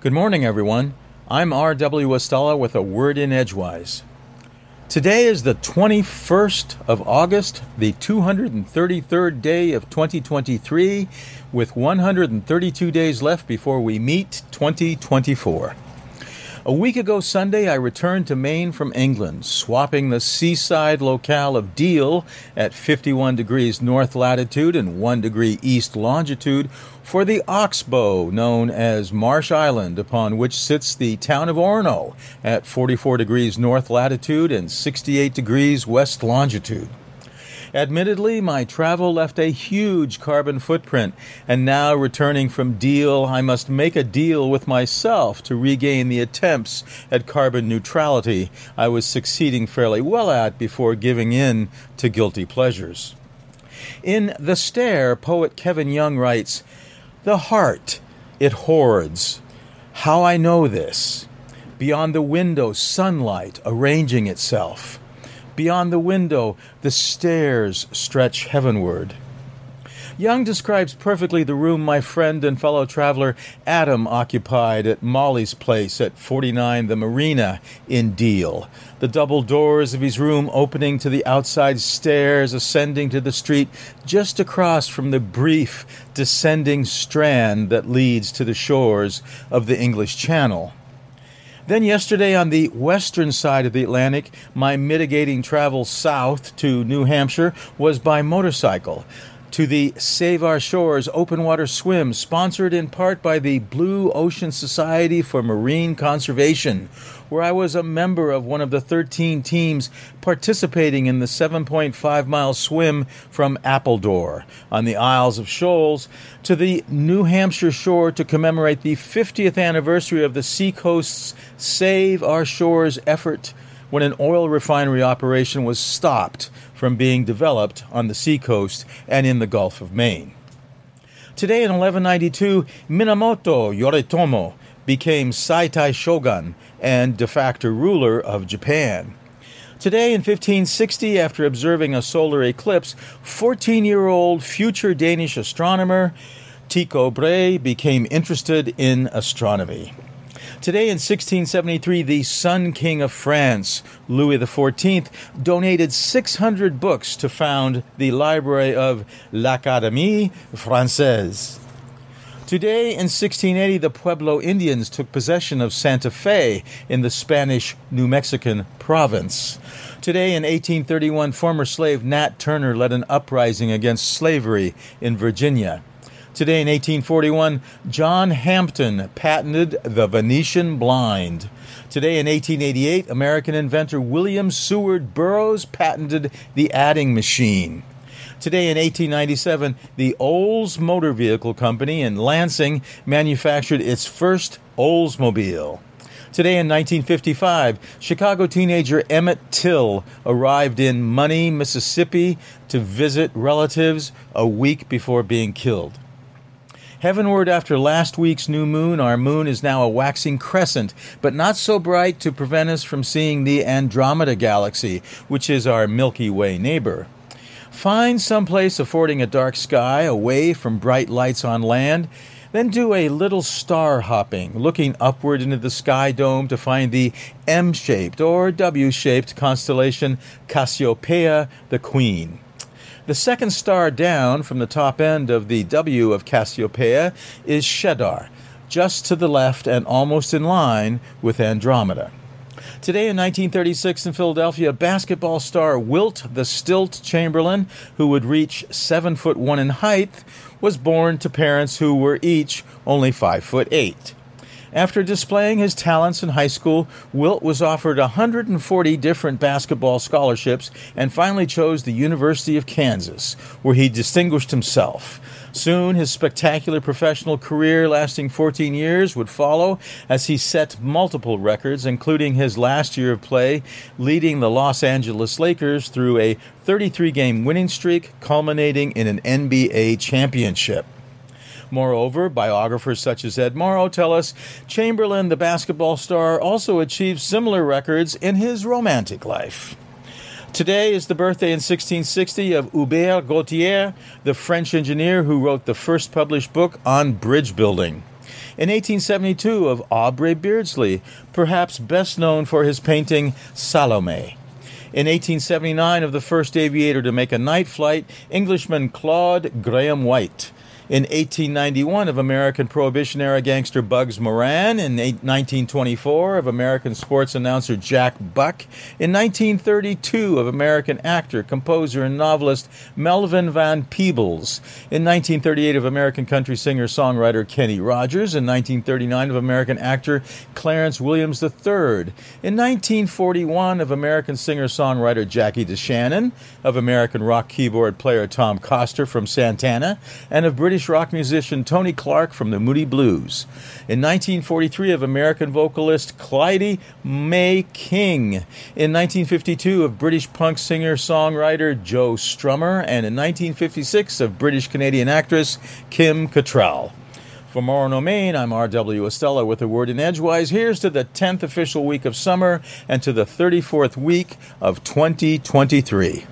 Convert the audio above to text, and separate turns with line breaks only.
Good morning, everyone. I'm R.W. Estela with a word in Edgewise. Today is the 21st of August, the 233rd day of 2023, with 132 days left before we meet 2024. A week ago Sunday, I returned to Maine from England, swapping the seaside locale of Deal at 51 degrees north latitude and 1 degree east longitude for the oxbow known as Marsh Island, upon which sits the town of Orono at 44 degrees north latitude and 68 degrees west longitude. Admittedly, my travel left a huge carbon footprint, and now returning from Deal, I must make a deal with myself to regain the attempts at carbon neutrality I was succeeding fairly well at before giving in to guilty pleasures. In The Stair, poet Kevin Young writes, The heart, it hoards. How I know this. Beyond the window, sunlight arranging itself. Beyond the window, the stairs stretch heavenward. Young describes perfectly the room my friend and fellow traveler Adam occupied at Molly's place at 49 The Marina in Deal. The double doors of his room opening to the outside stairs ascending to the street just across from the brief descending strand that leads to the shores of the English Channel. Then, yesterday on the western side of the Atlantic, my mitigating travel south to New Hampshire was by motorcycle to the Save Our Shores open water swim, sponsored in part by the Blue Ocean Society for Marine Conservation, where I was a member of one of the 13 teams participating in the 7.5 mile swim from Appledore on the Isles of Shoals to the New Hampshire shore to commemorate the 50th anniversary of the Seacoast's Save Our Shores effort when an oil refinery operation was stopped from being developed on the seacoast and in the Gulf of Maine. Today in 1192, Minamoto Yoritomo became Saitai shogun and de facto ruler of Japan. Today in 1560, after observing a solar eclipse, 14 year old future Danish astronomer Tycho Brahe became interested in astronomy. Today in 1673, the Sun King of France, Louis XIV, donated 600 books to found the library of l'Académie Française. Today in 1680, the Pueblo Indians took possession of Santa Fe in the Spanish New Mexican province. Today in 1831, former slave Nat Turner led an uprising against slavery in Virginia. Today in 1841, John Hampton patented the Venetian blind. Today in 1888, American inventor William Seward Burroughs patented the adding machine. Today in 1897, the Olds Motor Vehicle Company in Lansing manufactured its first Oldsmobile. Today in 1955, Chicago teenager Emmett Till arrived in Money, Mississippi to visit relatives a week before being killed. Heavenward after last week's new moon, our moon is now a waxing crescent, but not so bright to prevent us from seeing the Andromeda galaxy, which is our Milky Way neighbor. Find some place affording a dark sky away from bright lights on land. Then do a little star hopping, looking upward into the sky dome to find the M shaped or W shaped constellation Cassiopeia the Queen. The second star down from the top end of the W of Cassiopeia is Shedar, just to the left and almost in line with Andromeda. Today in 1936 in Philadelphia, basketball star Wilt the Stilt Chamberlain, who would reach seven foot one in height, was born to parents who were each only five foot eight. After displaying his talents in high school, Wilt was offered 140 different basketball scholarships and finally chose the University of Kansas, where he distinguished himself. Soon, his spectacular professional career, lasting 14 years, would follow as he set multiple records, including his last year of play, leading the Los Angeles Lakers through a 33 game winning streak, culminating in an NBA championship. Moreover, biographers such as Ed Morrow tell us Chamberlain, the basketball star, also achieved similar records in his romantic life. Today is the birthday in 1660 of Hubert Gautier, the French engineer who wrote the first published book on bridge building. In 1872, of Aubrey Beardsley, perhaps best known for his painting Salome. In 1879, of the first aviator to make a night flight, Englishman Claude Grahame-White in 1891 of American Prohibition era gangster Bugs Moran, in 1924 of American sports announcer Jack Buck, in 1932 of American actor, composer, and novelist Melvin Van Peebles, in 1938 of American country singer songwriter Kenny Rogers, in 1939 of American actor Clarence Williams III, in 1941 of American singer songwriter Jackie DeShannon, of American rock keyboard player Tom Coster from Santana, and of British British rock musician Tony Clarke from the Moody Blues. In 1943, of American vocalist Clyde May King. In 1952, of British punk singer songwriter Joe Strummer. And in 1956, of British Canadian actress Kim Cattrall. From Orono, Maine, I'm R.W. Estela with a word in Edgewise. Here's to the 10th official week of summer and to the 34th week of 2023.